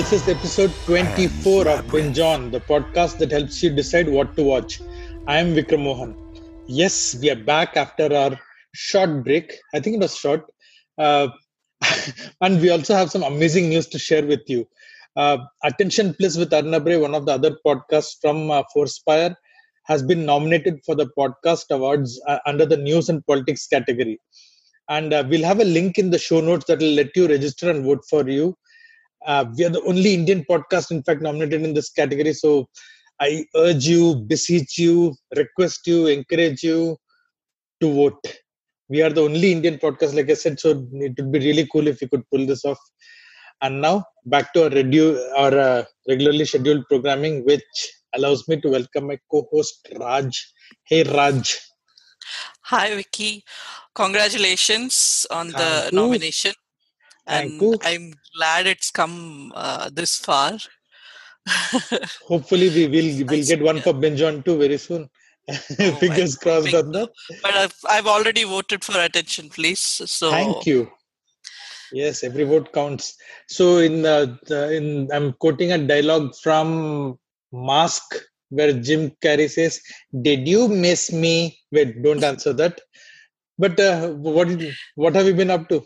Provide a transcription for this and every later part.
This is episode 24 of Binge On, the podcast that helps you decide what to watch. I am Vikram Mohan. Yes, we are back after our short break. I think it was short. Uh, and we also have some amazing news to share with you. Uh, Attention Please with Arnab Ray, one of the other podcasts from uh, Forspire, has been nominated for the podcast awards uh, under the news and politics category. And uh, we'll have a link in the show notes that will let you register and vote for you. Uh, we are the only Indian podcast, in fact, nominated in this category. So I urge you, beseech you, request you, encourage you to vote. We are the only Indian podcast, like I said, so it would be really cool if you could pull this off. And now back to our, redu- our uh, regularly scheduled programming, which allows me to welcome my co-host Raj. Hey Raj. Hi Vicky, congratulations on the Thank nomination, and. I'm glad it's come uh, this far. Hopefully we will we'll get one for binge on too very soon. Oh, Fingers I'm crossed hoping on that. but I've I've already voted for attention, please. So Thank you. Yes, every vote counts. So in the, the in I'm quoting a dialogue from Mask where Jim Carrey says, "Did you miss me?" Wait, don't answer that. But uh, what did, what have you been up to?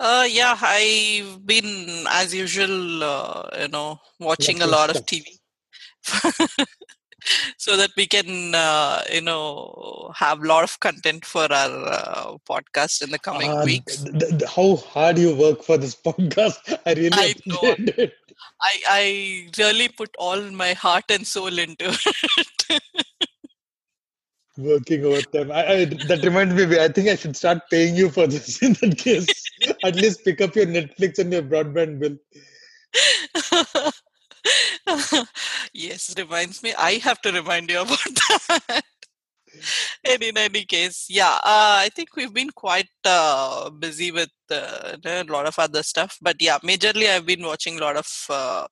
Uh, yeah, I've been as usual, uh, you know, watching a lot of. TV. so that we can uh, you know have a lot of content for our uh, podcast in the coming weeks th- th- how hard you work for this podcast. I really I appreciate it. I, I really put all my heart and soul into it. Working overtime. I, I, that reminds me. I think I should start paying you for this. In that case, at least pick up your Netflix and your broadband bill. yes, reminds me. I have to remind you about that. and in any case, yeah, uh, I think we've been quite uh, busy with uh, a lot of other stuff. But yeah, majorly I've been watching a lot of uh,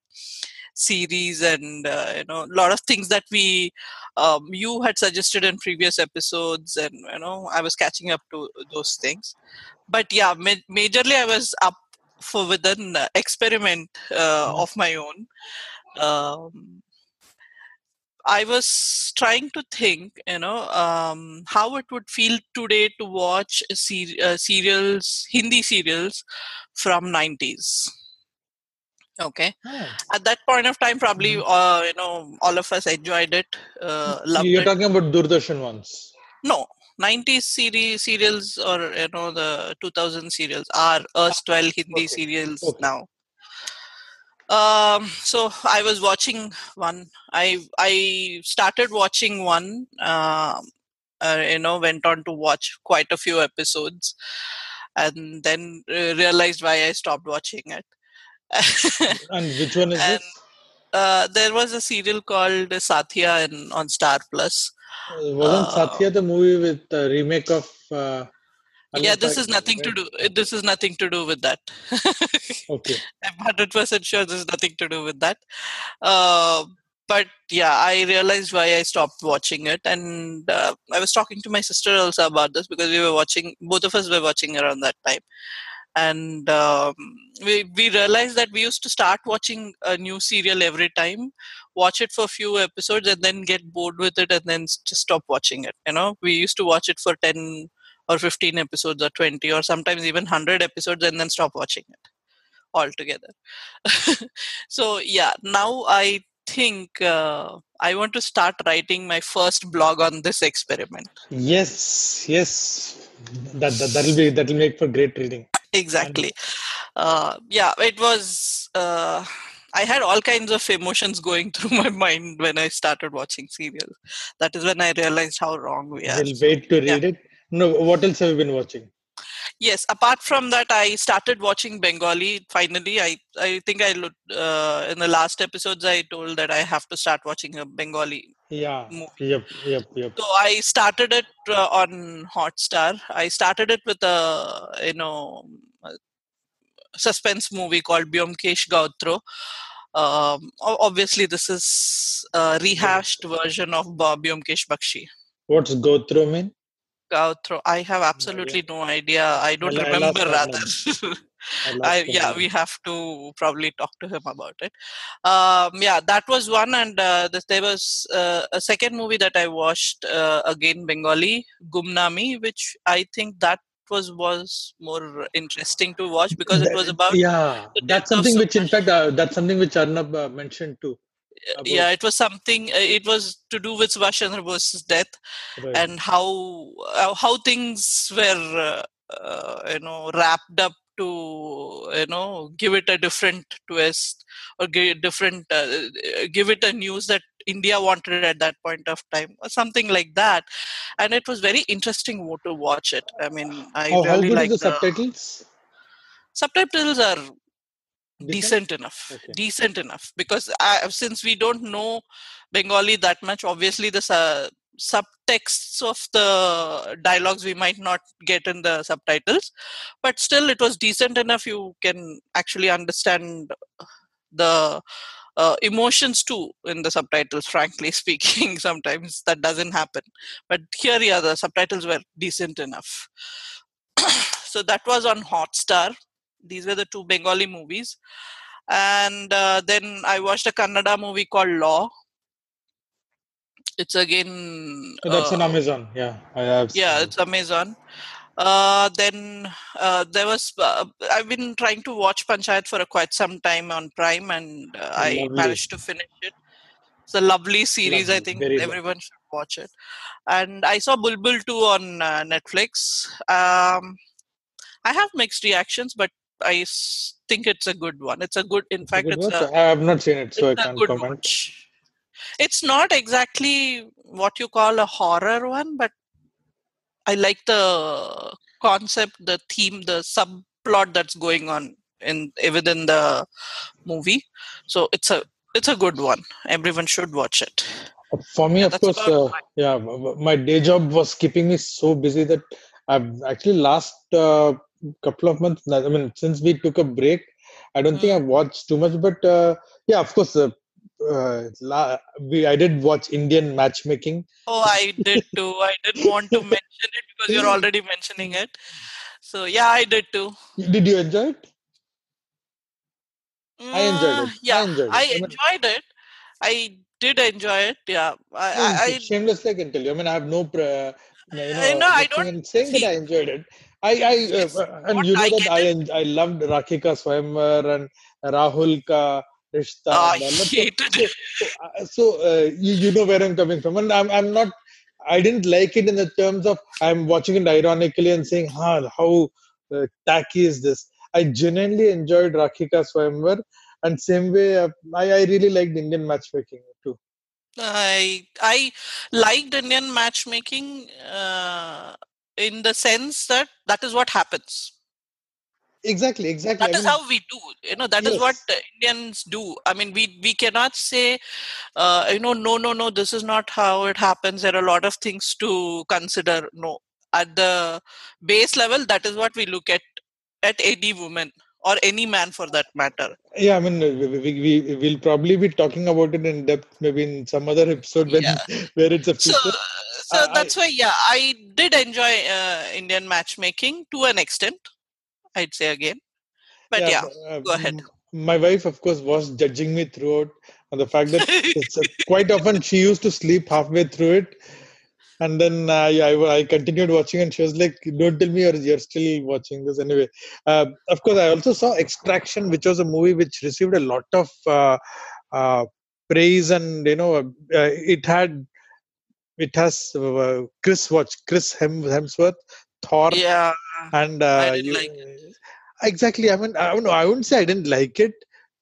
series and uh, you know a lot of things that we um, you had suggested in previous episodes, and you know I was catching up to those things. But yeah, ma- majorly I was up for with an experiment uh, Mhm. of my own. Um, I was trying to think, you know, um, how it would feel today to watch a ser- uh, serials, Hindi serials from 90s. Okay. Ah. At that point of time, probably, uh, you know, all of us enjoyed it, uh, loved You're it. talking about Doordarshan ones. No, 90s series, serials or, you know, the 2000 serials are erstwhile Hindi Okay, serials okay. now. Um, so I was watching one. I I started watching one. Um, uh, you know, went on to watch quite a few episodes, and then uh, realized why I stopped watching it. And which one is And- this? uh, there was a serial called Satya in, on Star Plus. Uh, wasn't uh, Satya the movie with the remake of? Uh, yeah, this is nothing to do. This is nothing to do with that. Okay. I'm hundred percent sure this is nothing to do with that. Uh, but yeah, I realized why I stopped watching it, and uh, I was talking to my sister also about this because we were watching. Both of us were watching around that time, and um, we we realized that we used to start watching a new serial every time, watch it for a few episodes, and then get bored with it, and then just stop watching it. You know, we used to watch it for ten or fifteen episodes, or twenty, or sometimes even hundred episodes, and then stop watching it altogether. so yeah, now I think uh, I want to start writing my first blog on this experiment. Yes, yes. That, that that'll be that'll make for great reading. Exactly. Uh, yeah, it was. Uh, I had all kinds of emotions going through my mind when I started watching serials. That is when I realized how wrong we are. We'll wait to yeah. read it. No, what else have you been watching? Yes. Apart from that, I started watching Bengali. Finally, I I think I looked uh, in the last episodes. I told that I have to start watching a Bengali Yeah. movie. Yep. Yep. Yep. So I started it uh, on Hotstar. I started it with a you know a suspense movie called Byomkesh Gotro. Um, obviously, this is a rehashed version of Byomkesh Bakshi. What's through mean? Gotro. I have absolutely no idea. I don't ask remember rather. I, yeah, we have to probably talk to him about it. Um, yeah, that was one, and uh, this, there was uh, a second movie that I watched uh, again Bengali, Gumnami, which I think that was was more interesting to watch because it was about yeah. That's something which, in fact, uh, that's something which Arnab uh, mentioned too. About... Yeah, it was something. Uh, it was to do with Subhash Chandra Bose's death right. and how how things were uh, you know wrapped up to you know give it a different twist or give different uh, give it a news that india wanted at that point of time or something like that. And it was very interesting to watch it. I mean i oh, really like the, the subtitles? Subtitles are decent, enough okay. decent enough. Because I, since we don't know bengali that much obviously the uh, subtexts of the dialogues we might not get in the subtitles but still it was decent enough you can actually understand the uh, emotions too in the subtitles frankly speaking. Sometimes that doesn't happen but here yeah the subtitles were decent enough. So that was on hotstar. These were the two bengali movies. And uh, then i watched a kannada movie called law it's again oh, that's uh, an amazon. Yeah i have yeah it's amazon. Uh, then uh, there was uh, i've been trying to watch panchayat for a quite some time on prime and uh, i managed to finish it. It's a lovely series lovely. i think Very everyone lovely. should watch it. And i saw bulbul 2 on uh, netflix. Um, i have mixed reactions but i think it's a good one. It's a good in fact it's a, i have not seen it so i can't comment. watch it's not exactly what you call a horror one but i like the concept the theme the subplot that's going on in within the movie. So it's a it's a good one. Everyone should watch it. For me yeah, of course uh, yeah my day job was keeping me so busy that i've actually last uh, couple of months i mean since we took a break i don't mm. think i've watched too much but uh, yeah of course uh, uh, la- we I did watch Indian matchmaking. Oh, I did too. I didn't want to mention it because you're already mentioning it. So yeah, I did too. Did you enjoy it? I enjoyed it. Yeah, I enjoyed it. I, enjoyed it. I did enjoy it. Yeah, I, no, I, shamelessly I can tell you. I mean, I have no, pre- you know, no, I don't saying see, that I enjoyed it. I, I, uh, and you know I that I, I loved Rakhi Ka Swayamvar and Rahul Ka Rishta. I hated so, uh, so uh, you, you know where I'm coming from, and I'm I'm not. I didn't like it in the terms of I'm watching it ironically and saying, "Huh, how uh, tacky is this?" I genuinely enjoyed Rakhi Ka Swayamvar, and same way, uh, I I really liked Indian matchmaking too. I I liked Indian matchmaking uh, in the sense that that is what happens exactly exactly. That I is mean, how we do you know That yes. is what indians do. I mean we we cannot say uh, you know no no no this is not how it happens. There are a lot of things to consider. No. At the base level that is what we look at at any woman or any man for that matter. Yeah i mean we, we, we will probably be talking about it in depth maybe in some other episode when yeah. where it's a future. so, so that's why yeah i did enjoy uh, indian matchmaking to an extent I'd say again. But yeah, yeah uh, go ahead. My wife, of course, was judging me throughout on the fact that it's quite often she used to sleep halfway through it. And then uh, I, I continued watching, and she was like, "Don't tell me you're, you're still watching this anyway." Uh, of course, I also saw Extraction, which was a movie which received a lot of uh, uh praise, and you know, uh, it had it has Chris watch Chris Hemsworth, Thor, yeah, and you, like exactly i mean i don't know i wouldn't say i didn't like it.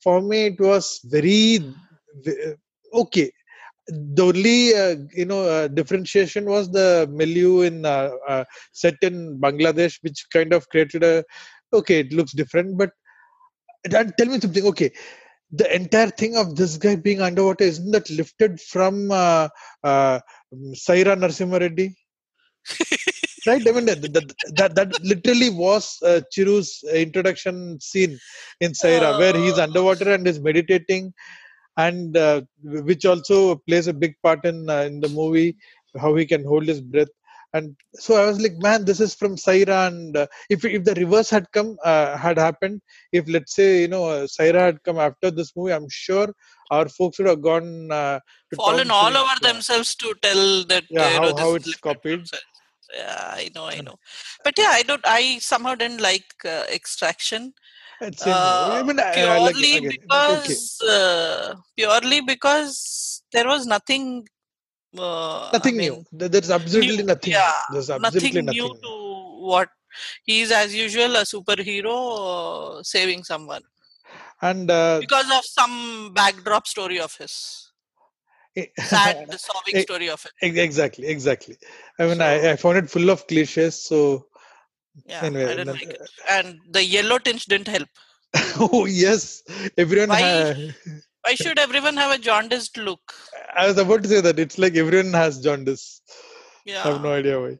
For me it was very okay. The only uh, you know uh, differentiation was the milieu in uh, uh, set in bangladesh which kind of created a okay it looks different but tell me something okay. The entire thing of this guy being underwater isn't that lifted from uh, uh, sye raa reddy right? I mean, that, that, that, literally was uh, Chiru's introduction scene in Sye Raa, where he's underwater and is meditating, and uh, which also plays a big part in uh, in the movie, how he can hold his breath. and so i was like man this is from sye raa and uh, if if the reverse had come uh, had happened if let's say you know uh, sye raa had come after this movie i'm sure our folks would have gone uh, fallen all over themselves to tell that Yeah, uh, you know, how- this how it's copied. Yeah i know i know but yeah i don't i somehow didn't like uh, extraction It's same. uh, I mean, I, I like purely because Okay. uh, purely because there was nothing uh, Nothing new. There's absolutely new- nothing. yeah, There's nothing absolutely new to what he's as usual a superhero uh, saving someone And uh, because of some backdrop story of his sad solving Eh, story of it exactly, exactly. I mean, I, So- I found it full of cliches. So yeah anyway, i didn't like it and the yellow tinge didn't help oh yes, everyone. Why? Why should everyone have a jaundiced look I was about to say that it's like everyone has jaundice. yeah I have no idea why.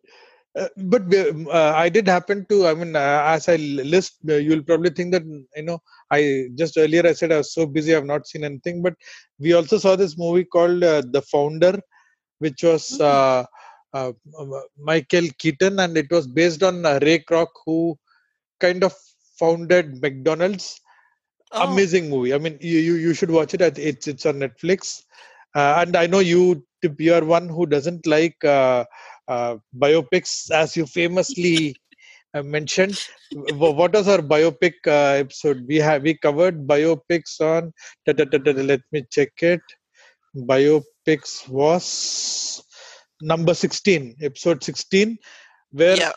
Uh, but uh, I did happen to. I mean, uh, as I list, uh, you'll probably think that you know. I just earlier I said I was so busy I've not seen anything. But we also saw this movie called uh, The Founder, which was Mhm. uh, uh, uh, Michael Keaton, and it was based on uh, Ray Kroc, who kind of founded McDonald's. Oh, Amazing movie. I mean, you you, you should watch it. It's it's on Netflix. Uh, and I know you you are one who doesn't like uh, biopics, as you famously uh, mentioned. What was our biopic uh, episode? We have we covered biopics on. Let me check it. Biopics was number sixteen, episode sixteen, where yeah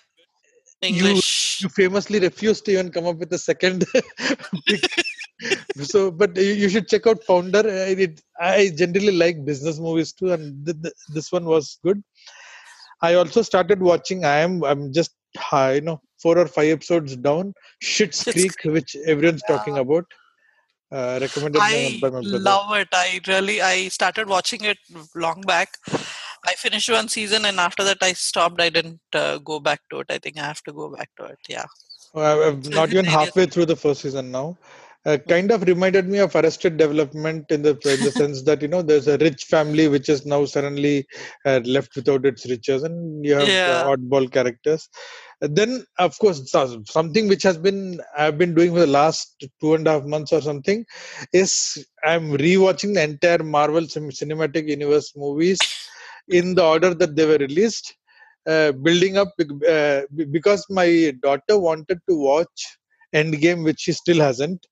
you- english you famously refused to even come up with a second so but you, you should check out founder it, i generally like business movies too and th- th- this one was good i also started watching i am i'm just uh, you know four or five episodes down Schitt's creek which everyone's talking about uh, recommended by, I by my brother love it. I really I started watching it long back. I finished one season and after that I stopped. I didn't uh, go back to it. I think I have to go back to it. Yeah. Uh, I'm not even halfway through the first season now. Uh, kind of reminded me of Arrested Development in the in the sense that you know there's a rich family which is now suddenly uh, left without its riches, and you have Yeah. uh, oddball characters. Then, of course, something which has been I've been doing for the last two and a half months or something is I'm rewatching the entire Marvel Cinematic Universe movies in the order that they were released uh, building up uh, because my daughter wanted to watch Endgame, which she still hasn't.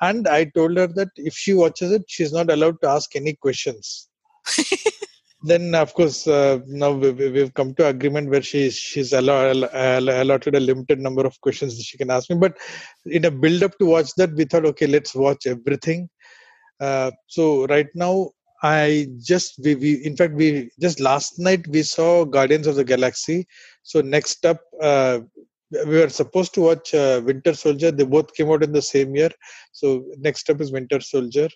And I told her that if she watches it, she's not allowed to ask any questions. then, of course, uh, now we, we've come to agreement where she's she's allo- allo- allotted a limited number of questions that she can ask me. But in a build up to watch that, we thought, okay, let's watch everything. Uh, so right now, I just we, we in fact we just last night we saw Guardians of the Galaxy. So next up, uh, we were supposed to watch uh, Winter Soldier. They both came out in the same year. So next up is Winter Soldier.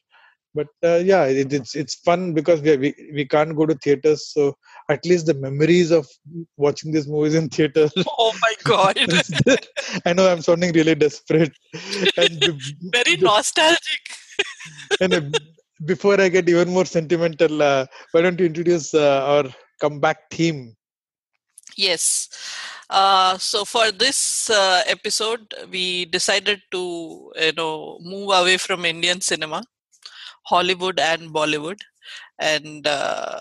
But uh, yeah, it, it's it's fun because we, we we can't go to theaters. So at least the memories of watching these movies in theater. Oh my god. I know I'm sounding really desperate. And Very nostalgic. and uh, before I get even more sentimental, uh, why don't you introduce uh, our comeback theme? Yes. Uh, so for this uh, episode, we decided to you know move away from Indian cinema, Hollywood and Bollywood, and uh,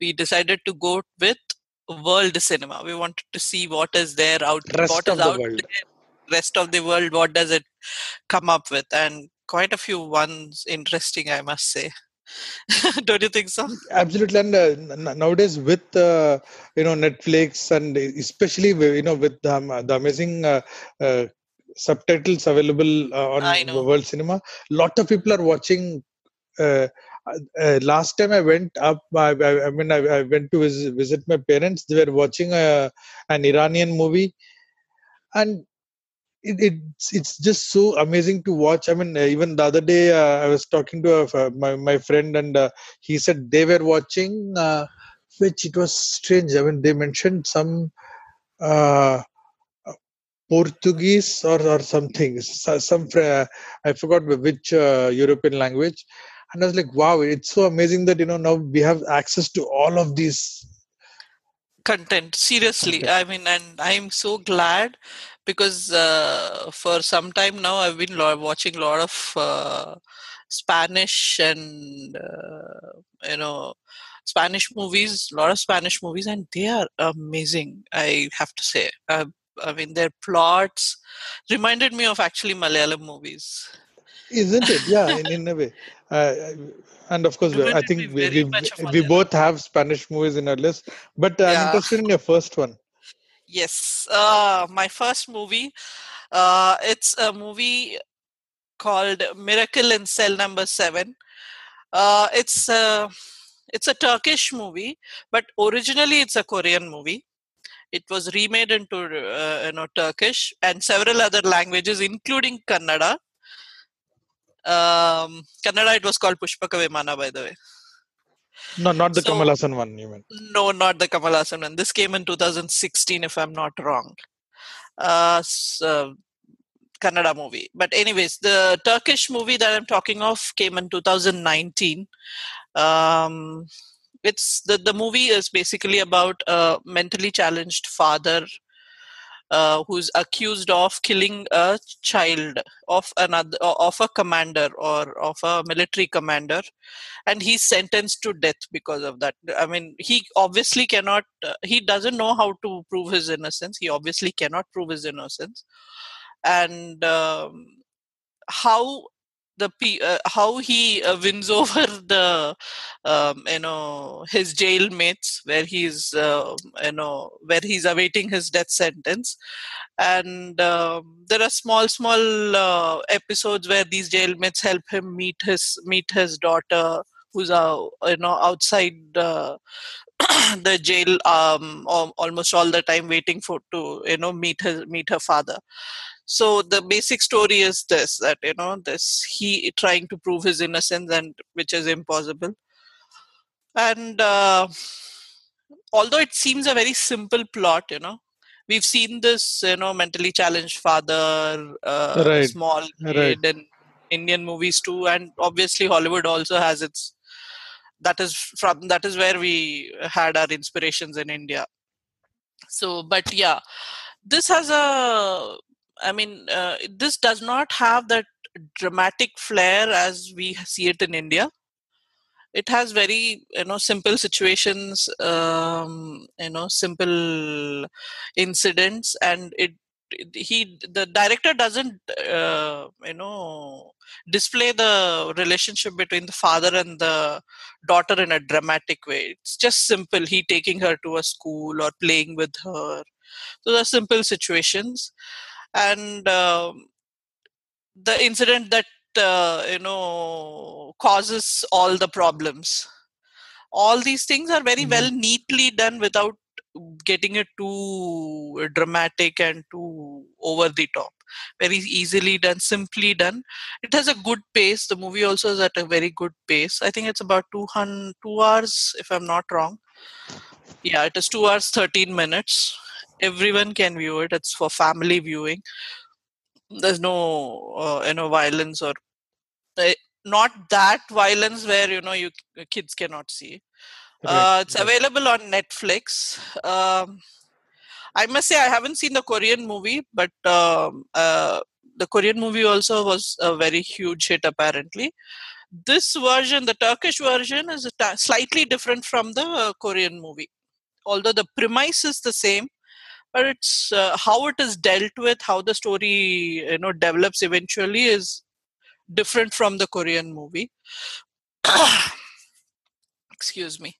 we decided to go with world cinema. We wanted to see what is there out, Rest what of is the out world. there, rest of the world. What does it come up with? And quite a few ones interesting, I must say. Don't you think so? Absolutely, and uh, nowadays with uh, you know Netflix and especially you know with the, um, the amazing uh, uh, subtitles available uh, on world cinema, lot of people are watching. Uh, uh, last time I went up, I, I, I mean, I, I went to visit, visit my parents. They were watching a, an Iranian movie, and it, it's it's just so amazing to watch. I mean, uh, even the other day uh, I was talking to a, f- my my friend, and uh, he said they were watching, uh, which it was strange. I mean, they mentioned some uh, Portuguese or or something, so- some I forgot which uh, European language, and I was like, wow, it's so amazing that you know now we have access to all of these content seriously Okay. i mean and i'm so glad because uh, for some time now i've been watching a lot of uh, spanish and uh, you know spanish movies a lot of spanish movies and they are amazing i have to say uh, i mean their plots reminded me of actually malayalam movies Isn't it? Yeah, in, in a way. Uh, and of course, I think me we, we, we both have Spanish movies in our list. But I'm Yeah. interested in your first one. Yes, uh, my first movie. Uh, it's a movie called Miracle in Cell Number Seven. Uh, it's a it's a Turkish movie, but originally it's a Korean movie. It was remade into uh, you know Turkish and several other languages, including Kannada. Um, Kannada, it was called Pushpaka Vimana, by the way. No, not the So- Kamal Haasan one, you mean? No, not the Kamal Haasan one. This came in 2016, if I'm not wrong. Uh, so, Kannada movie. But anyways, the Turkish movie that I'm talking of came in 2019. Um, it's the the movie is basically about a mentally challenged father uh, who's accused of killing a child of another of a commander or of a military commander and he's sentenced to death because of that. I mean he obviously cannot uh, he doesn't know how to prove his innocence. He obviously cannot prove his innocence. And um, how the uh, how he uh, wins over the um, you know his jail mates where he's uh, you know where he's awaiting his death sentence. And um, there are small small uh, episodes where these jailmates help him meet his meet his daughter who's uh, you know outside the jail um, almost all the time waiting for to you know meet his meet her father so the basic story is this that you know this he trying to prove his innocence and which is impossible. And uh, although it seems a very simple plot you know we've seen this you know mentally challenged father uh, Right, small right. in indian movies too and obviously hollywood also has its that is from that is where we had our inspirations in india. So but yeah this has a i mean uh, this does not have that dramatic flair as we see it in india. It has very you know simple situations um, you know simple incidents and it he the director doesn't uh, you know display the relationship between the father and the daughter in a dramatic way. It's just simple he taking her to a school or playing with her. So they're simple situations and um, the incident that uh, you know causes all the problems. All these things are very Mhm. well neatly done without getting it too dramatic and too over the top. Very easily done simply done. It has a good pace. The movie also is at a very good pace. I think it's about 200 2 hours if i'm not wrong. Yeah it is 2 hours 13 minutes everyone can view it. It's for family viewing. There's no uh, you know violence or uh, not that violence where you know you kids cannot see. Uh, it's available on netflix. Um, i must say i haven't seen the korean movie but um, uh, the korean movie also was a very huge hit apparently. This version the turkish version is a slightly different from the uh, korean movie. Although the premise is the same but it's uh, how it is dealt with how the story you know develops eventually is different from the korean movie. Excuse me.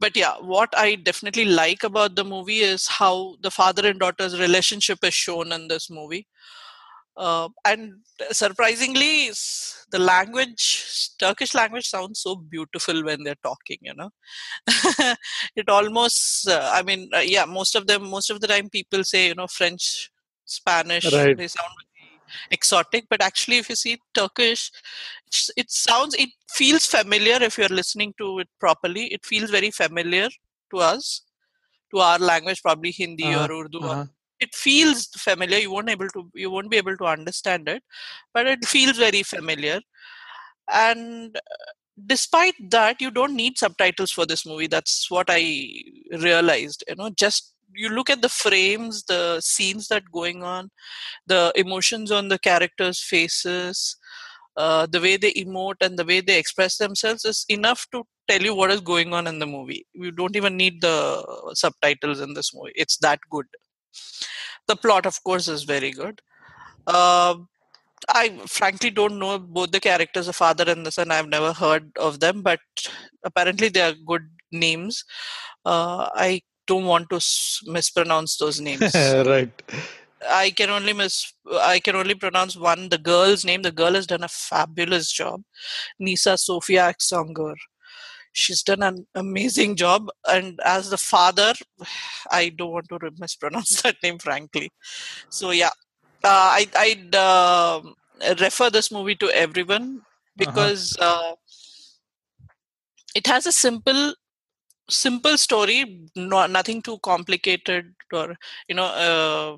But yeah what i definitely like about the movie is how the father and daughter's relationship is shown in this movie uh, and surprisingly the language turkish language sounds so beautiful when they're talking you know it almost uh, i mean uh, yeah most of them most of the time people say you know french spanish Right. they sound exotic but actually if you see turkish it sounds it feels familiar if you're listening to it properly it feels very familiar to us to our language probably hindi Uh-huh, or urdu uh-huh. It feels familiar. You won't able to you won't be able to understand it but it feels very familiar. And uh, despite that you don't need subtitles for this movie. That's what i realized you know just you look at the frames the scenes that going on the emotions on the characters faces uh, the way they emote and the way they express themselves is enough to tell you what is going on in the movie. You don't even need the subtitles in this movie. It's that good the plot of course is very good uh, I frankly don't know both the characters, the father and the son. I've never heard of them, but apparently they are good names. Uh, I don't want to mispronounce those names. right. I can only miss. I can only pronounce one. The girl's name. The girl has done a fabulous job. Nisa Sofiya Aksongur. She's done an amazing job. And as the father, I don't want to mispronounce that name, frankly. So yeah, uh, I, I'd uh, refer this movie to everyone because uh, it has a simple simple story no, nothing too complicated or you know uh,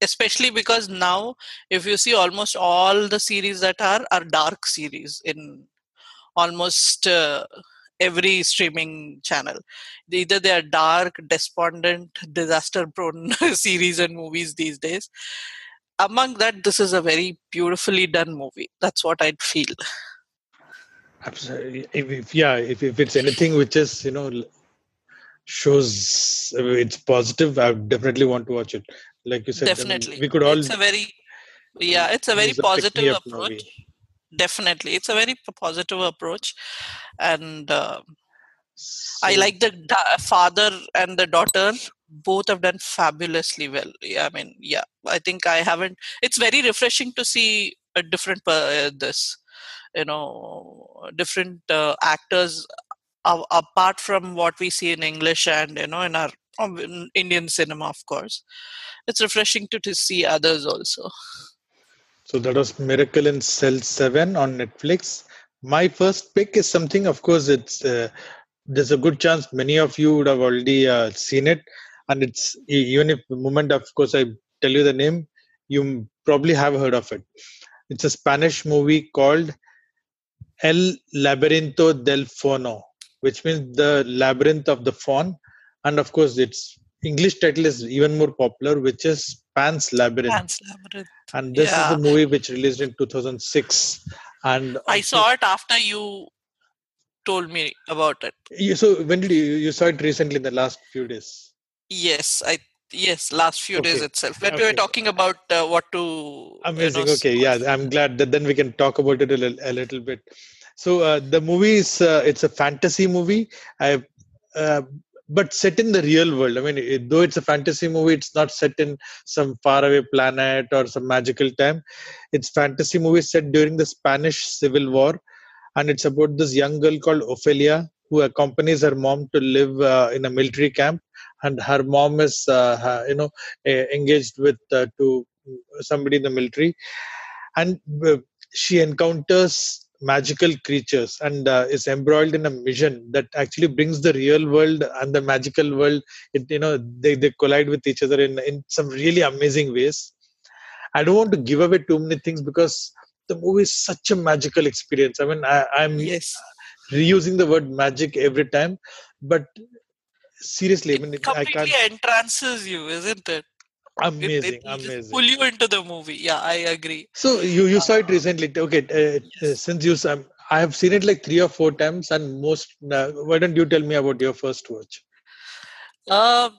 especially because now if you see almost all the series that are are dark series in almost uh, every streaming channel either they are dark despondent disaster prone series and movies these days among that this is a very beautifully done movie that's what i'd feel Absolutely. If, if yeah, if, if it's anything which is you know shows it's positive, I definitely want to watch it. Like you said, I mean, definitely we could all it's a very yeah it's a very a positive approach movie. Definitely. It's a very positive approach and uh, i like the da- father and the daughter. Both have done fabulously well. Yeah, i mean yeah i think i haven't it's very refreshing to see a different uh, this you know different uh, actors a- apart from what we see in english and you know in our um, in indian cinema of course. It's refreshing to, to see others also so that was Miracle in Cell Seven on Netflix. My first pick is something. Of course, it's uh, there's a good chance many of you would have already uh, seen it, and it's even if the moment, of course, I tell you the name, you probably have heard of it. It's a Spanish movie called El Laberinto del Fauno, which means the labyrinth of the faun. And of course, its English title is even more popular, which is Pan's Labyrinth. Pan's Labyrinth. And this is Yeah. a movie which released in 2006. And I saw it after you told me about it. You, so when did you you saw it recently in the last few days? Yes, I yes, last few days itself. When we were talking about uh, what to you know, Amazing. Okay, yeah, I'm glad that then we can talk about it a little, a little bit. So uh, the movie is uh, it's a fantasy movie. I uh, but set in the real world. I mean, it, though it's a fantasy movie, it's not set in some faraway planet or some magical time. It's fantasy movie set during the Spanish Civil War, and it's about this young girl called Ophelia who accompanies her mom to live uh, in a military camp, and her mom is uh, you know engaged with uh, to somebody in the military, and uh, she encounters magical creatures and uh, is embroiled in a mission that actually brings the real world and the magical world it you know they, they collide with each other in in some really amazing ways. I don't want to give away too many things because the movie is such a magical experience. I mean I, i'm yes, reusing the word magic every time but seriously i mean it it, i completely can't entrances you, isn't it? It, amazing it will just amazing pull you into the movie. Yeah, I agree. So you you saw it recently. Okay, uh, uh, Yes. since you um, I have seen it like three or four times, and most. Uh, why don't you tell me about your first watch? Uh,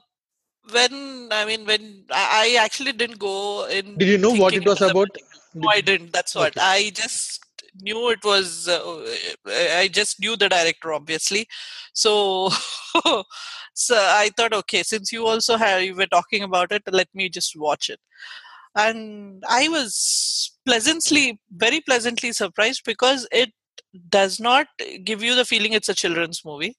when I mean when I, I actually didn't go in. Did you know what it was was a about? No, I didn't. That's what Okay. I just knew it was. Uh, I just knew the director, obviously. So, so I thought, okay, since you also have you were talking about it, let me just watch it. And I was pleasantly, very pleasantly surprised because it does not give you the feeling it's a children's movie.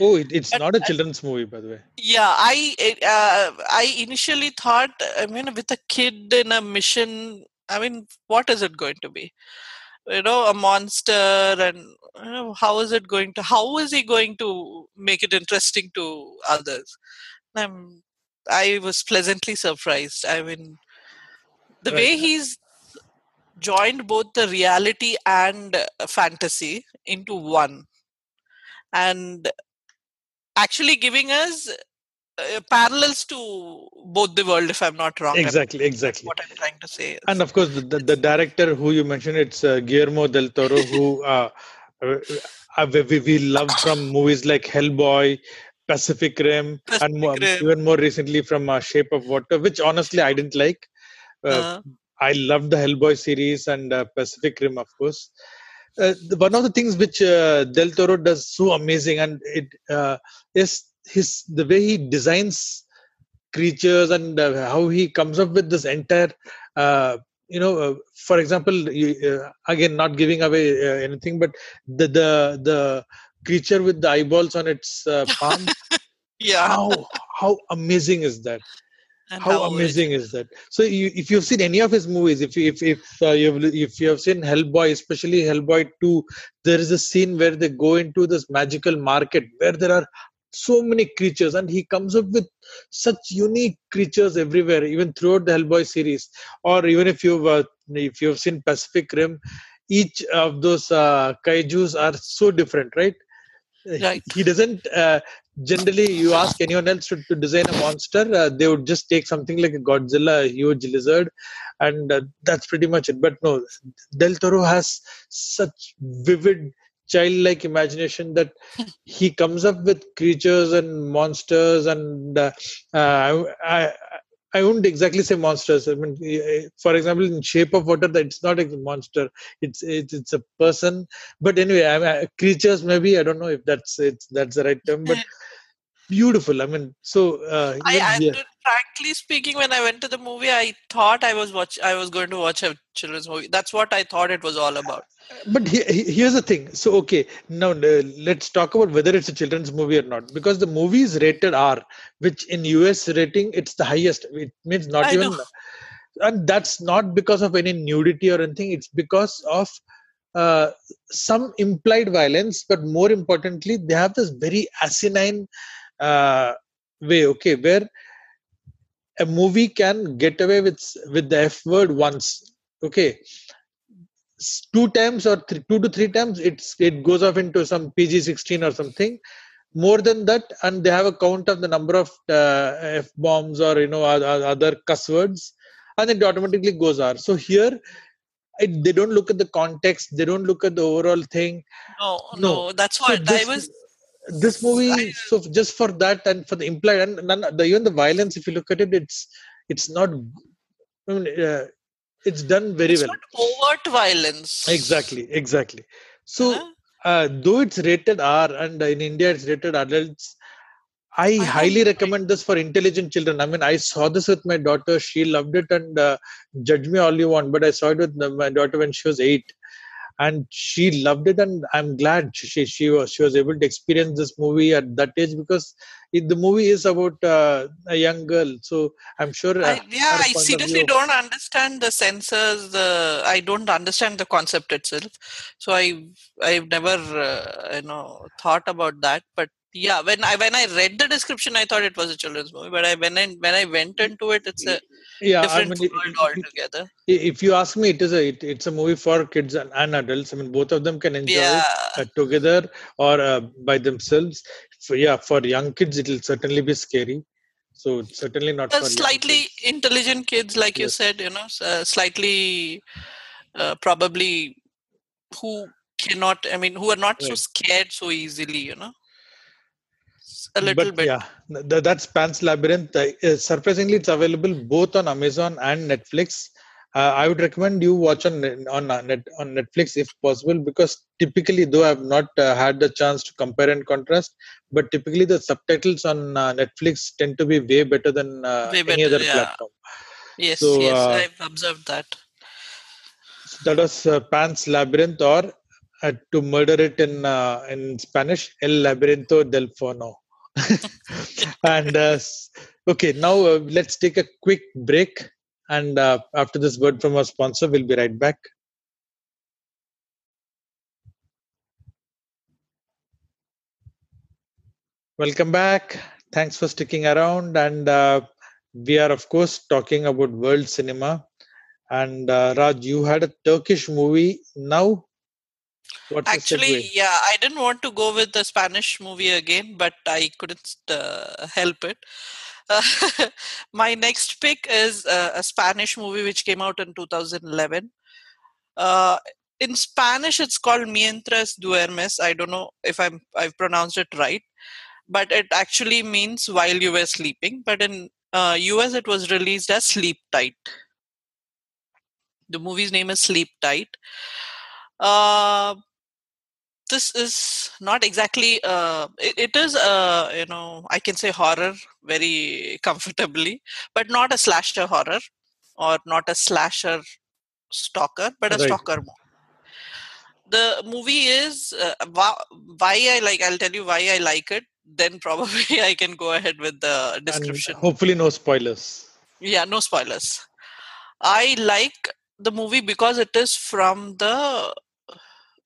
Oh, it, it's But not a children's movie, by the way. Yeah, I uh, I initially thought, I mean, with a kid in a mission, I mean, what is it going to be? You know, a monster, and know, how is it going to? How is he going to make it interesting to others? Um, I was pleasantly surprised. I mean, the way he's joined both the reality and fantasy into one, and actually giving us uh, parallels to both the world. If I'm not wrong, exactly, exactly. what I'm trying to say. And of course, the, the, the director who you mentioned, it's uh, Guillermo del Toro, who uh, we, we love from movies like Hellboy, Pacific Rim, Pacific and more, Rim. even more recently from uh, Shape of Water, which honestly I didn't like. Uh, Uh, I love the Hellboy series and uh, Pacific Rim, of course. Uh, the, one of the things which uh, Del Toro does so amazing, and it uh, is his the way he designs creatures and uh, how he comes up with this entire. You know, uh, for example, you, uh, again, not giving away uh, anything, but the the the creature with the eyeballs on its uh, palm. yeah. how how amazing is that? and how amazing is that so you, if you've seen any of his movies if you- if if uh, you've if you have seen hellboy especially hellboy 2 there is a scene where they go into this magical market where there are so many creatures and he comes up with such unique creatures everywhere even throughout the hellboy series. Or even if you've uh, if you've seen pacific rim each of those uh, kaijus are so different right? Right. he doesn't uh, generally you ask anyone else to, to design a monster uh, they would just take something like a godzilla a huge lizard and uh, that's pretty much it. But no del toro has such vivid childlike imagination that he comes up with creatures and monsters and uh, uh, I, I I wouldn't exactly say monsters. I mean, eh, for example, in Shape of Water, that it's not a monster; it's it's, it's a person. But anyway, I mean, creatures maybe I don't know if that's it's that's the right term, but beautiful. I mean, so uh, I, I frankly speaking, when I went to the movie, I thought I was watch I was going to watch a children's movie. That's what I thought it was all about. but he, he- here's the thing so okay now uh, let's talk about whether it's a children's movie or not because the movie is rated r which in us rating it's the highest it means not I even know. and that's not because of any nudity or anything it's because of uh, some implied violence but more importantly they have this very asinine uh, way okay where a movie can get away with with the f word once okay two times or three, two to three times it's it goes off into some pg-16 or something more than that and they have a count of the number of uh, f bombs or you know other cuss words and it automatically goes r so here it, they don't look at the context they don't look at the overall thing No, No. no, that's what I was. This movie I- so just for that and for the implied and none, the, even the violence if you look at it it's it's not I mean, uh, it's done very It's well. not overt violence. exactly exactly. So Huh? uh, though it's rated r and in india it's rated adults i I highly recommend this for intelligent children. I mean i saw this with my daughter. She loved it and uh, judge me all you want but i saw it with my daughter when she was 8 and she loved it and i'm glad she she was she was able to experience this movie at that age because it, the movie is about uh, a young girl so i'm sure uh, I, yeah, I seriously don't understand the censors. The I don't understand the concept itself. So I I've never uh, you know thought about that. But yeah, when I when I read the description, I thought it was a children's movie. But I when I when I went into it, it's a yeah different i mean world altogether. If you ask me it is a it, it's a movie for kids and, and adults i mean both of them can enjoy it uh, together or uh, by themselves so yeah for young kids it will certainly be scary so it's certainly not Uh, slightly intelligent kids, like you said, you know, uh, slightly uh, probably who cannot. I mean, who are not so scared so easily. You know, a little but bit. yeah th- that's pan's labyrinth uh, surprisingly it's available both on amazon and netflix uh, i would recommend you watch on on uh, net on netflix if possible because typically though i've not uh, had the chance to compare and contrast but typically the subtitles on uh, netflix tend to be way better than uh, Way any other yeah. platform Yes, So, yes, uh, I've observed that. That was uh, Pan's Labyrinth, or uh, to murder it in uh, in Spanish, El Laberinto del Fono. and uh, okay, now uh, let's take a quick break. And uh, after this word from our sponsor, we'll be right back. Welcome back. Thanks for sticking around. And uh, we are, of course, talking about world cinema. And uh, Raj, you had a Turkish movie now What's Actually, yeah, I didn't want to go with the Spanish movie again, but I couldn't uh, help it. Uh, my next pick is uh, a Spanish movie which came out in 2011. Uh, in Spanish, it's called Mientras duermes. I don't know if I'm I've pronounced it right, but it actually means while you were sleeping. But in uh, US, it was released as Sleep Tight. The movie's name is Sleep Tight. Uh, this is not exactly uh, it, it is uh, you know i can say horror very comfortably but not a slasher horror or not a slasher stalker but a Right. stalker movie the movie is uh, why, i like i'll tell you why i like it then probably i can go ahead with the And description hopefully, no spoilers. yeah no spoilers i like the movie because it is from the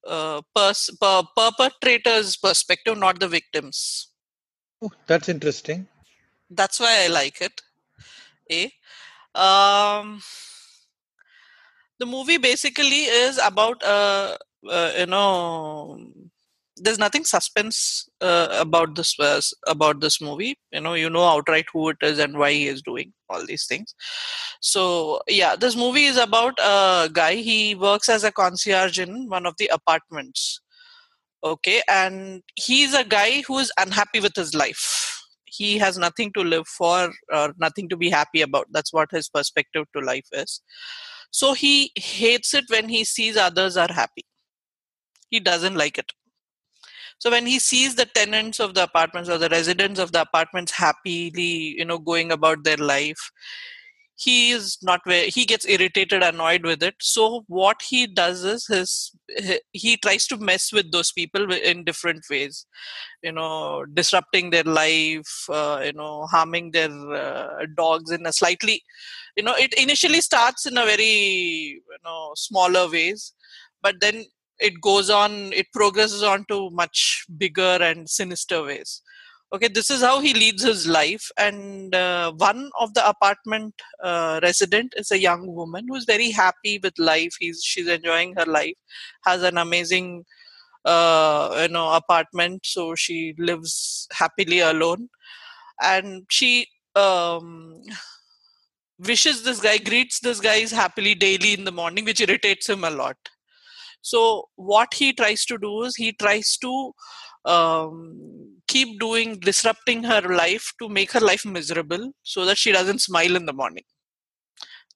uh, pers- per- perpetrator's perspective not the victims Oh, that's interesting. that's why i like it a um the movie basically is about uh, uh you know there's nothing suspense uh, about this uh, about this movie. You know you know outright who it is and why he is doing all these things. So yeah this movie is about a guy. He works as a concierge in one of the apartments. Okay and he's a guy who is unhappy with his life. He has nothing to live for or nothing to be happy about. That's what his perspective to life is. So he hates it when he sees others are happy. He doesn't like it so when he sees the tenants of the apartments or the residents of the apartments happily you know going about their life he is not very he gets irritated annoyed with it. So what he does is his he, he tries to mess with those people in different ways. You know disrupting their life uh, you know harming their uh, dogs in a slightly you know it initially starts in a very you know smaller ways but then it goes on it progresses on to much bigger and sinister ways. Okay this is how he leads his life and uh, one of the apartment uh, resident is a young woman who's very happy with life. He's she's enjoying her life has an amazing uh, you know apartment so she lives happily alone. And she um, wishes this guy greets this guy happily daily in the morning which irritates him a lot so what he tries to do is he tries to um, keep doing disrupting her life to make her life miserable so that she doesn't smile in the morning.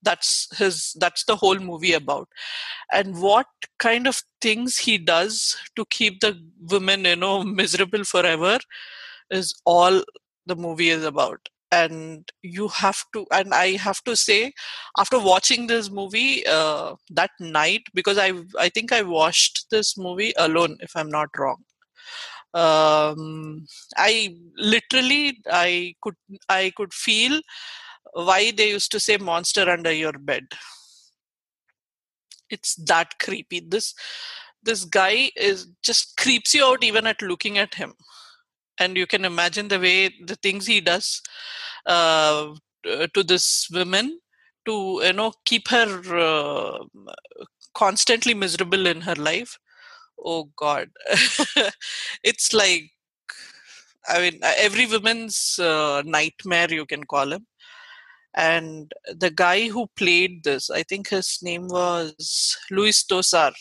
That's his that's the whole movie about. And what kind of things he does to keep the women you know miserable forever is all the movie is about and you have to and i have to say after watching this movie uh, that night because i i think i watched this movie alone if i'm not wrong. Um i literally i could i could feel why they used to say monster under your bed. It's that creepy. This this guy is just creeps you out even at looking at him and you can imagine the way the things he does uh, to this woman to you know keep her uh, constantly miserable in her life. Oh god. It's like i mean every woman's uh, nightmare you can call him. And the guy who played this i think his name was luis tosar.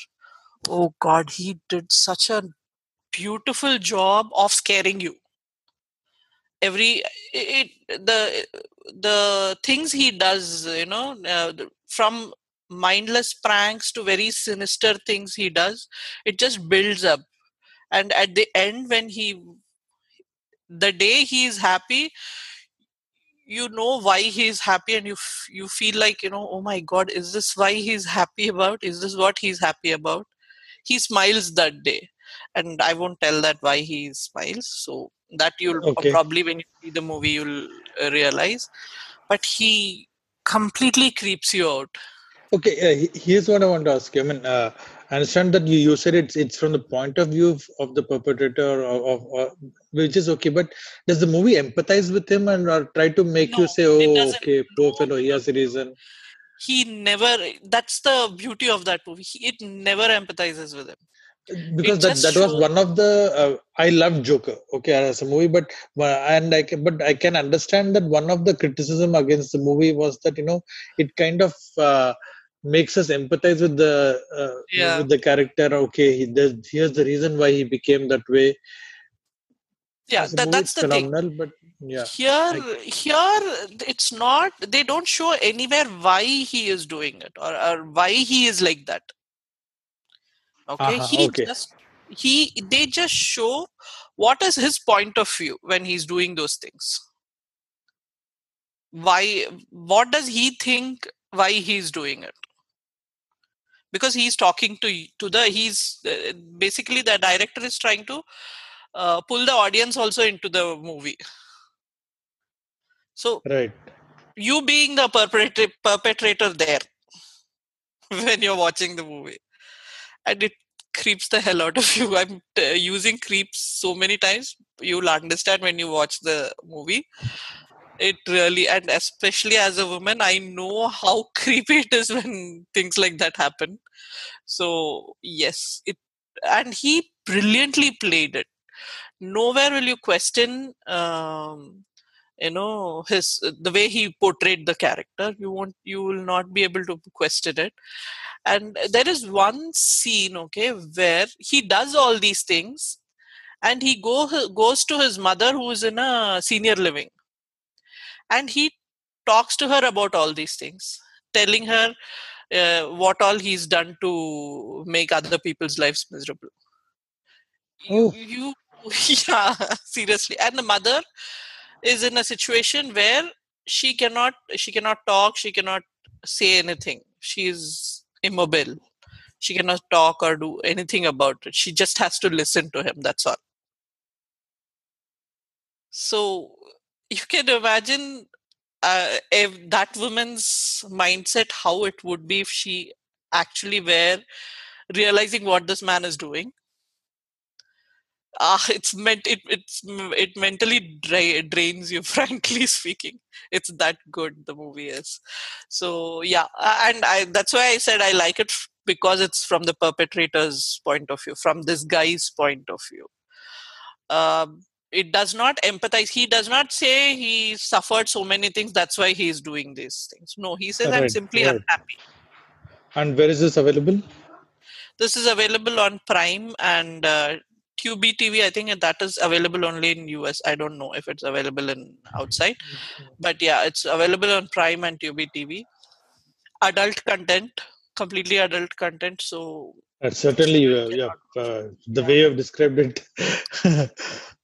Oh god he did such a beautiful job of scaring you. Every it the the things he does you know uh, from mindless pranks to very sinister things he does it just builds up. And at the end when he the day he is happy you know why he is happy and you f- you feel like you know oh my god is this why he's happy about? Is this what he's happy about? He smiles that day and i won't tell that why he smiles so that you'll Okay. probably when you see the movie you'll realize but he completely creeps you out Okay, uh, here's what I want to ask you. I mean, uh, I understand that you, you said it's it's from the point of view of, of the perpetrator, of, of uh, which is okay. But does the movie empathize with him and or try to make No, you say, "Oh, okay, poor fellow, he has a reason"? he never that's the beauty of that movie he, it never empathizes with him because It that, that was one of the uh, i love joker okay as a movie but and i can, but i can understand that one of the criticism against the movie was that you know it kind of uh, makes us empathize with the uh, Yeah. with the character okay he, there's, here's the reason why he became that way. Yeah that, that's the thing. but yeah here here it's not they don't show anywhere why he is doing it or, or why he is like that okay Uh-huh, he okay. just he they just show what is his point of view when he's doing those things. Why what does he think why he's doing it? Because he's talking to to the he's uh, basically the director is trying to uh, pull the audience also into the movie. So right. you being the perpetrator, perpetrator there when you're watching the movie and it creeps the hell out of you. I'm uh, using creeps so many times. You'll understand when you watch the movie. It really and especially as a woman i know how creepy it is when things like that happen. So yes it and he brilliantly played it. Nowhere will you question um, you know his the way he portrayed the character. You won't you will not be able to question it and there is one scene okay where he does all these things and he go goes to his mother who is in a senior living. And he talks to her about all these things telling her uh, what all he's done to make other people's lives miserable. Oh. you, you yeah seriously. And the mother is in a situation where she cannot she cannot talk she cannot say anything. She is immobile. She cannot talk or do anything about it. She just has to listen to him that's all. So you can imagine uh, if that woman's mindset how it would be if she actually were realizing what this man is doing ah it's meant it it's it mentally dra- drains you frankly speaking. It's that good the movie is. So yeah and i that's why i said i like it because it's from the perpetrator's point of view from this guy's point of view. Um, it does not empathize he does not say he suffered so many things that's why he is doing these things. No he says i'm simply right. unhappy. And where is this available? This is available on prime and uh, Tubi TV. I think that is available only in US. I don't know if it's available in outside, but yeah, it's available on Prime and Tubi TV. Adult content, completely adult content. So Uh, certainly, uh, yeah, uh, the way you've described it.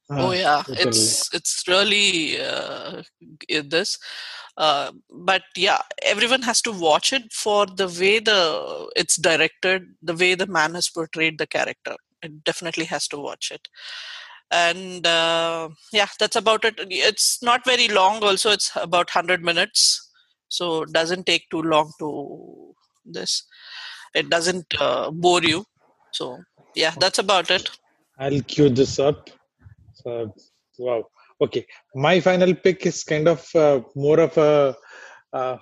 oh Uh, yeah, certainly. it's it's really uh, this. Uh, but yeah, everyone has to watch it for the way the it's directed, the way the man has portrayed the character. It definitely has to watch it. And uh, yeah, that's about it. It's not very long. Also, it's about hundred minutes, so it doesn't take too long to this. It doesn't uh, bore you. So yeah, that's about it. I'll cue this up. So, wow. Okay. My final pick is kind of uh, more of a. Uh,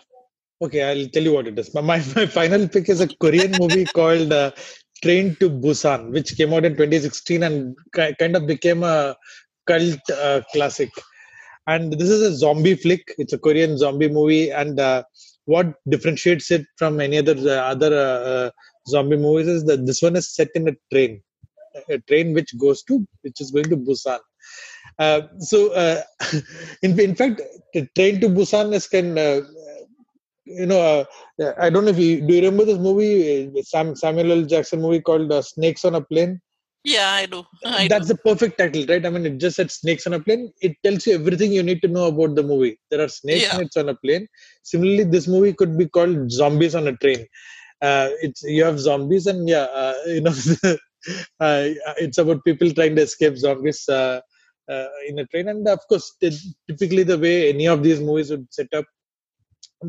okay, I'll tell you what it is. My, my, my final pick is a Korean movie called uh, Train to Busan, which came out in 2016 and kind of became a cult uh, classic. And this is a zombie flick. It's a Korean zombie movie. And uh, what differentiates it from any other uh, other uh, uh, zombie movies is that this one is set in a train a train which goes to which is going to Busan. Uh, so in in fact, train to Busan is kind you know uh, I don't know if you do you remember this movie uh, Sam Samuel L. Jackson movie called uh, Snakes on a Plane. Yeah, I do. I That's do. the perfect title, right? I mean, it just said snakes on a plane. It tells you everything you need to know about the movie. There are snakes Yeah. and it's on a plane. Similarly, this movie could be called Zombies on a Train. Uh, it's you have zombies and yeah, uh, you know, uh, it's about people trying to escape zombies uh, uh, in a train. And of course, ty- typically the way any of these movies would set up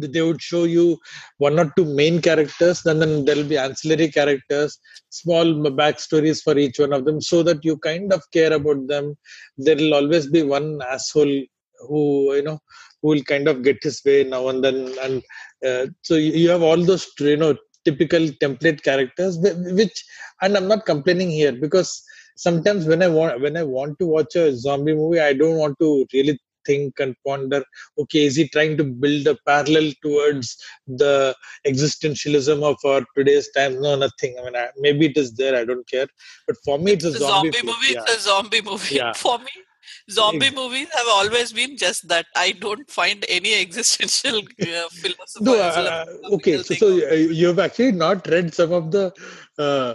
they would show you one or two main characters then then there'll be ancillary characters small backstories for each one of them so that you kind of care about them. There will always be one asshole who you know who will kind of get his way now and then and uh, so you have all those you know typical template characters which and i'm not complaining here because sometimes when i want when i want to watch a zombie movie i don't want to really think and ponder okay is he trying to build a parallel towards the existentialism of our today's time no nothing i mean I, maybe it is there i don't care but for me it's, it's a, zombie, zombie movie yeah. it's a zombie movie Yeah. for me zombie movies have always been just that i don't find any existential uh, philosophy No, uh, okay. So, so uh, you have actually not read some of the. Uh,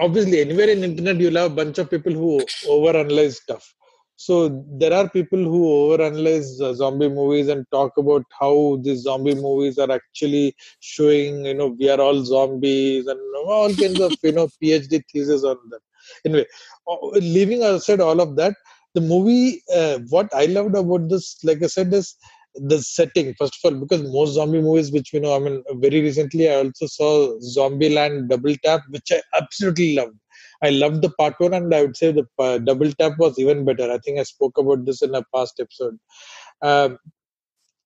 obviously, anywhere in internet, you'll have a bunch of people who overanalyze stuff. So there are people who overanalyze uh, zombie movies and talk about how these zombie movies are actually showing, you know, we are all zombies and all kinds of, you know, PhD thesis on that. Anyway, leaving aside all of that, the movie, uh, what I loved about this, like I said, is the setting first of all because most zombie movies which we know i mean very recently i also saw zombieland double tap which i absolutely loved i loved the part one and i would say the uh, double tap was even better. I think i spoke about this in a past episode. Um,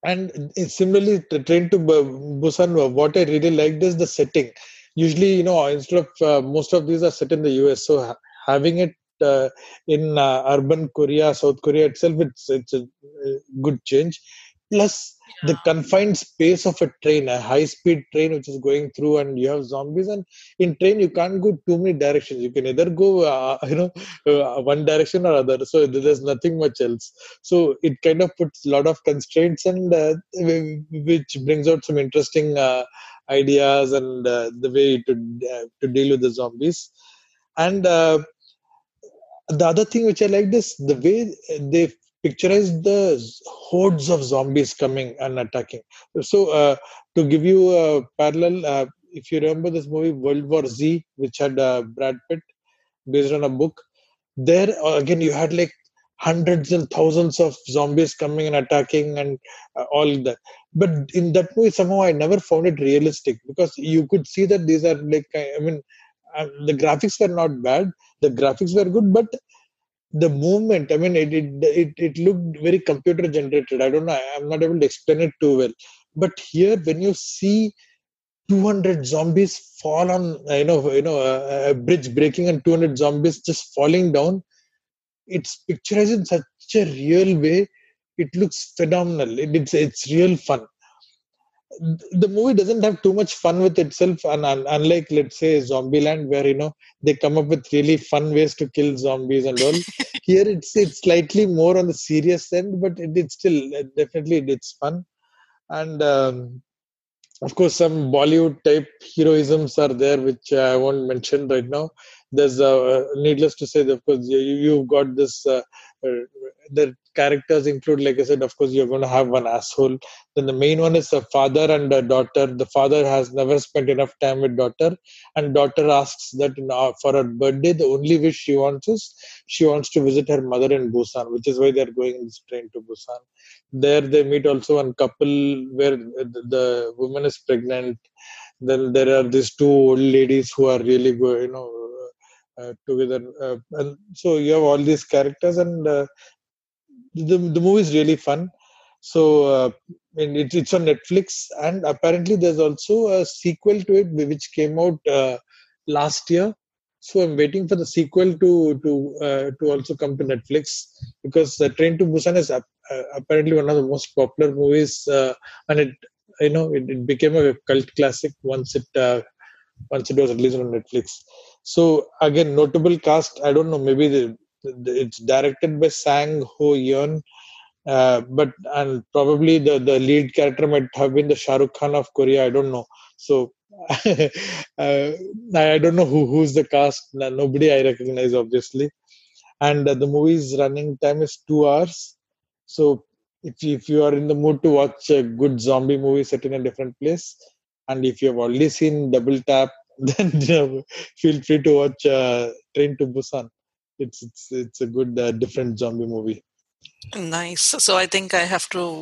and similarly train to busan uh, what i really liked is the setting. Usually you know instead of uh, most of these are set in the us so ha- having it uh, in uh, urban korea south korea itself it's it's a good change plus the confined space of a train a high speed train which is going through and you have zombies and in train you can't go too many directions. You can either go uh, you know uh, one direction or other. So there's nothing much else. So it kind of puts a lot of constraints and uh, which brings out some interesting uh, ideas and uh, the way to uh, to deal with the zombies. And uh, the other thing which I liked is the way they picturized the hordes of zombies coming and attacking. So, uh, to give you a parallel, uh, if you remember this movie World War Z, which had uh, Brad Pitt based on a book, there uh, again you had like hundreds and thousands of zombies coming and attacking and uh, all that. But in that movie, somehow I never found it realistic because you could see that these are like I mean, uh, the graphics were not bad the graphics were good but the movement i mean it it, it, it looked very computer generated. I don't know i'm not able to explain it too well. But here when you see 200 zombies fall on you know you know a, a bridge breaking and 200 zombies just falling down it's picturized in such a real way it looks phenomenal. It, it's it's real fun the movie doesn't have too much fun with itself and, unlike let's say zombieland where you know they come up with really fun ways to kill zombies and all. Here it's it's slightly more on the serious end but it, it's still uh, definitely it's fun. And um, of course some bollywood type heroisms are there which i won't mention right now. There's uh, needless to say of course you, you've got this uh, uh, the characters include like i said of course you're going to have one asshole. Then the main one is a father and a daughter. The father has never spent enough time with daughter. And daughter asks that for her birthday the only wish she wants is she wants to visit her mother in busan which is why they're going in this train to busan. There they meet also one couple where the, the woman is pregnant. Then there are these two old ladies who are really you know uh, together uh, and so you have all these characters and uh, the, the movie is really fun. So uh, it, it's on netflix and apparently there's also a sequel to it which came out uh, last year. So i'm waiting for the sequel to to uh, to also come to netflix because the train to busan is ap- uh, apparently one of the most popular movies uh, and it you know it, it became a cult classic once it uh, once it was released on netflix. So again notable cast i don't know maybe the, it's directed by sang ho yeon uh, but and probably the the lead character might have been the Shah Rukh Khan of Korea. I don't know. So uh, I don't know who who's the cast. Nobody I recognize obviously. And uh, the movie's running time is two hours. So if if you are in the mood to watch a good zombie movie set in a different place, and if you have already seen Double Tap, then you know, feel free to watch uh, Train to Busan. It's it's it's a good uh, different zombie movie. Nice. So I think I have to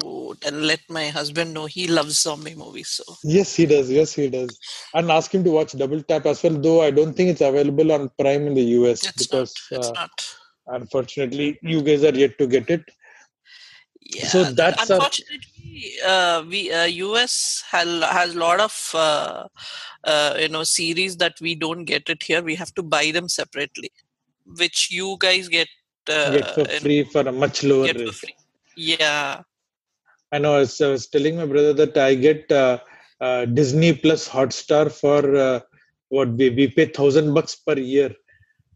let my husband know he loves zombie movies. So Yes, he does. Yes, he does. And ask him to watch Double Tap as well, though I don't think it's available on Prime in the US it's because not. It's uh, not. unfortunately you guys are yet to get it. Yeah, So that's our- unfortunately uh, we uh, US has has a lot of uh, uh, you know series that we don't get it here. We have to buy them separately, which you guys get uh, get for free for a much lower rate. Yeah, I know. I was, I was telling my brother that I get uh, uh, Disney Plus Hotstar for uh, what we, we pay thousand bucks per year,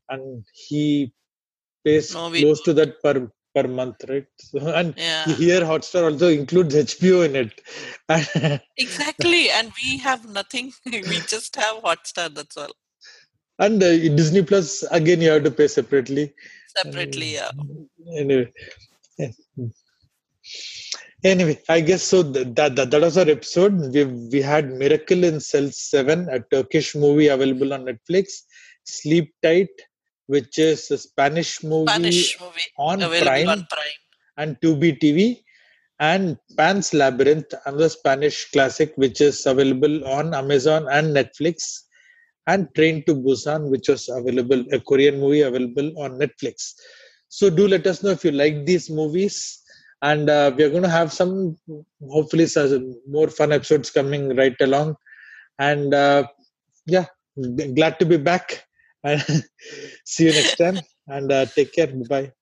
and he pays No, close to that per per month, right? So, and yeah, here Hotstar also includes HBO in it. exactly. And we have nothing. we just have Hotstar. That's all. And uh, Disney Plus again you have to pay separately. Separately, yeah. Anyway. Anyway, I guess so. That that, that was our episode. We we had Miracle in Cell Seven, a Turkish movie available on Netflix. Sleep Tight, which is a Spanish movie Spanish movie on Prime on Prime. and Tubi TV, and Pan's Labyrinth, another Spanish classic, which is available on Amazon and Netflix, and Train to Busan, which was available, a Korean movie available on Netflix. So do let us know if you like these movies, and uh, we are going to have some, hopefully, some more fun episodes coming right along. And uh, yeah, glad to be back. And see you next time, and uh, take care. Bye.